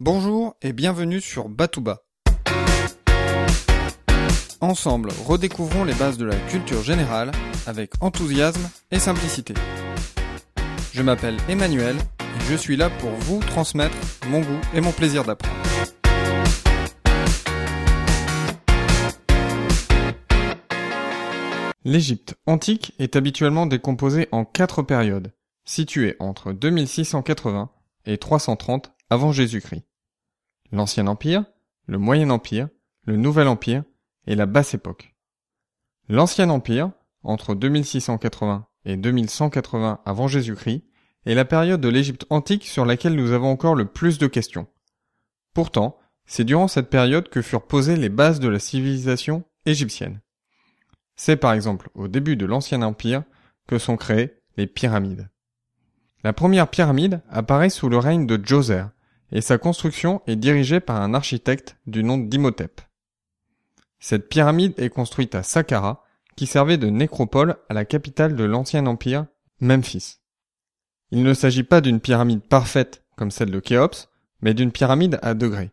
Bonjour et bienvenue sur Batouba. Ensemble, redécouvrons les bases de la culture générale avec enthousiasme et simplicité. Je m'appelle Emmanuel et je suis là pour vous transmettre mon goût et mon plaisir d'apprendre. L'Égypte antique est habituellement décomposée en quatre périodes, situées entre 2680 et 330 avant Jésus-Christ. L'Ancien Empire, le Moyen Empire, le Nouvel Empire et la Basse Époque. L'Ancien Empire, entre 2680 et 2180 avant Jésus-Christ, est la période de l'Égypte antique sur laquelle nous avons encore le plus de questions. Pourtant, c'est durant cette période que furent posées les bases de la civilisation égyptienne. C'est par exemple au début de l'Ancien Empire que sont créées les pyramides. La première pyramide apparaît sous le règne de Djoser, et sa construction est dirigée par un architecte du nom d'Imhotep. Cette pyramide est construite à Saqqara, qui servait de nécropole à la capitale de l'ancien empire, Memphis. Il ne s'agit pas d'une pyramide parfaite comme celle de Khéops, mais d'une pyramide à degrés.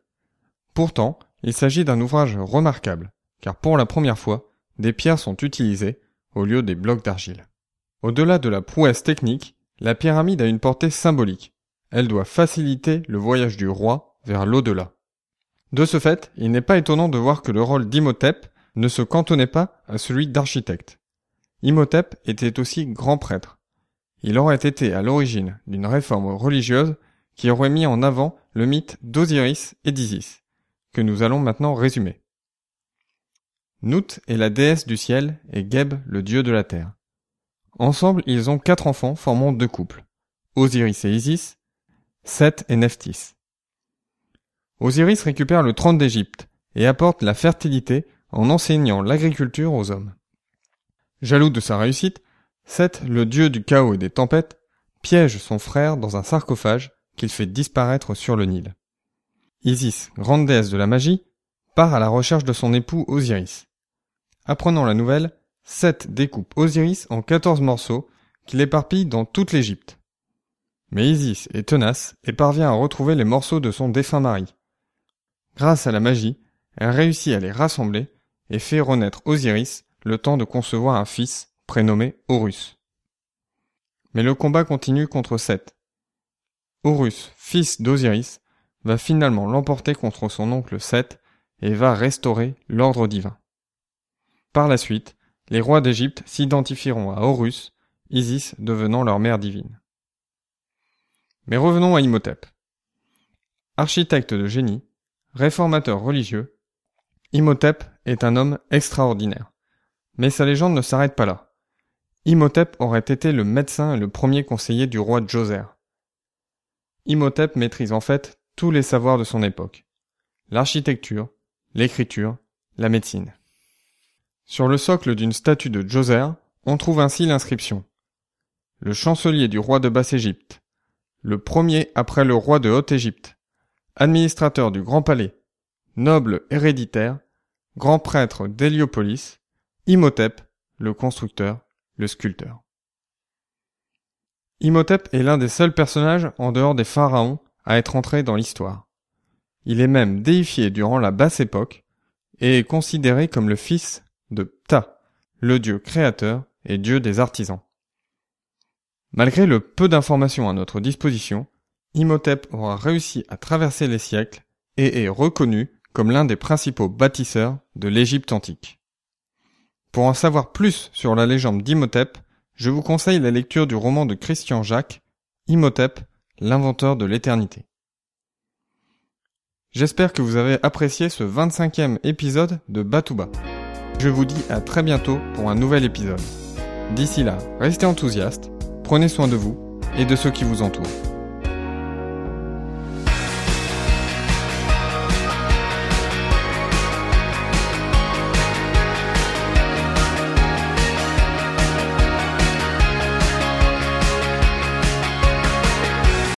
Pourtant, il s'agit d'un ouvrage remarquable, car pour la première fois, des pierres sont utilisées au lieu des blocs d'argile. Au-delà de la prouesse technique, la pyramide a une portée symbolique. Elle doit faciliter le voyage du roi vers l'au-delà. De ce fait, il n'est pas étonnant de voir que le rôle d'Imhotep ne se cantonnait pas à celui d'architecte. Imhotep était aussi grand prêtre. Il aurait été à l'origine d'une réforme religieuse qui aurait mis en avant le mythe d'Osiris et d'Isis, que nous allons maintenant résumer. Nout est la déesse du ciel et Geb le dieu de la terre. Ensemble, ils ont quatre enfants formant deux couples, Osiris et Isis, Seth et Nephthys. Osiris récupère le trône d'Égypte et apporte la fertilité en enseignant l'agriculture aux hommes. Jaloux de sa réussite, Seth, le dieu du chaos et des tempêtes, piège son frère dans un sarcophage qu'il fait disparaître sur le Nil. Isis, grande déesse de la magie, part à la recherche de son époux Osiris. Apprenant la nouvelle, Seth découpe Osiris en quatorze morceaux qu'il éparpille dans toute l'Égypte. Mais Isis est tenace et parvient à retrouver les morceaux de son défunt mari. Grâce à la magie, elle réussit à les rassembler et fait renaître Osiris le temps de concevoir un fils prénommé Horus. Mais le combat continue contre Seth. Horus, fils d'Osiris, va finalement l'emporter contre son oncle Seth et va restaurer l'ordre divin. Par la suite, les rois d'Égypte s'identifieront à Horus, Isis devenant leur mère divine. Mais revenons à Imhotep. Architecte de génie, réformateur religieux, Imhotep est un homme extraordinaire. Mais sa légende ne s'arrête pas là. Imhotep aurait été le médecin et le premier conseiller du roi Djoser. Imhotep maîtrise en fait tous les savoirs de son époque. L'architecture, l'écriture, la médecine. Sur le socle d'une statue de Djoser, on trouve ainsi l'inscription. Le chancelier du roi de Basse-Égypte, le premier après le roi de Haute-Égypte, administrateur du Grand Palais, noble héréditaire, grand prêtre d'Héliopolis, Imhotep, le constructeur, le sculpteur. Imhotep est l'un des seuls personnages en dehors des pharaons à être entré dans l'histoire. Il est même déifié durant la basse époque et est considéré comme le fils de Ptah, le dieu créateur et dieu des artisans. Malgré le peu d'informations à notre disposition, Imhotep aura réussi à traverser les siècles et est reconnu comme l'un des principaux bâtisseurs de l'Égypte antique. Pour en savoir plus sur la légende d'Imhotep, je vous conseille la lecture du roman de Christian Jacques, Imhotep, l'inventeur de l'éternité. J'espère que vous avez apprécié ce 25e épisode de Batouba. Je vous dis à très bientôt pour un nouvel épisode. D'ici là, restez enthousiastes, prenez soin de vous et de ceux qui vous entourent.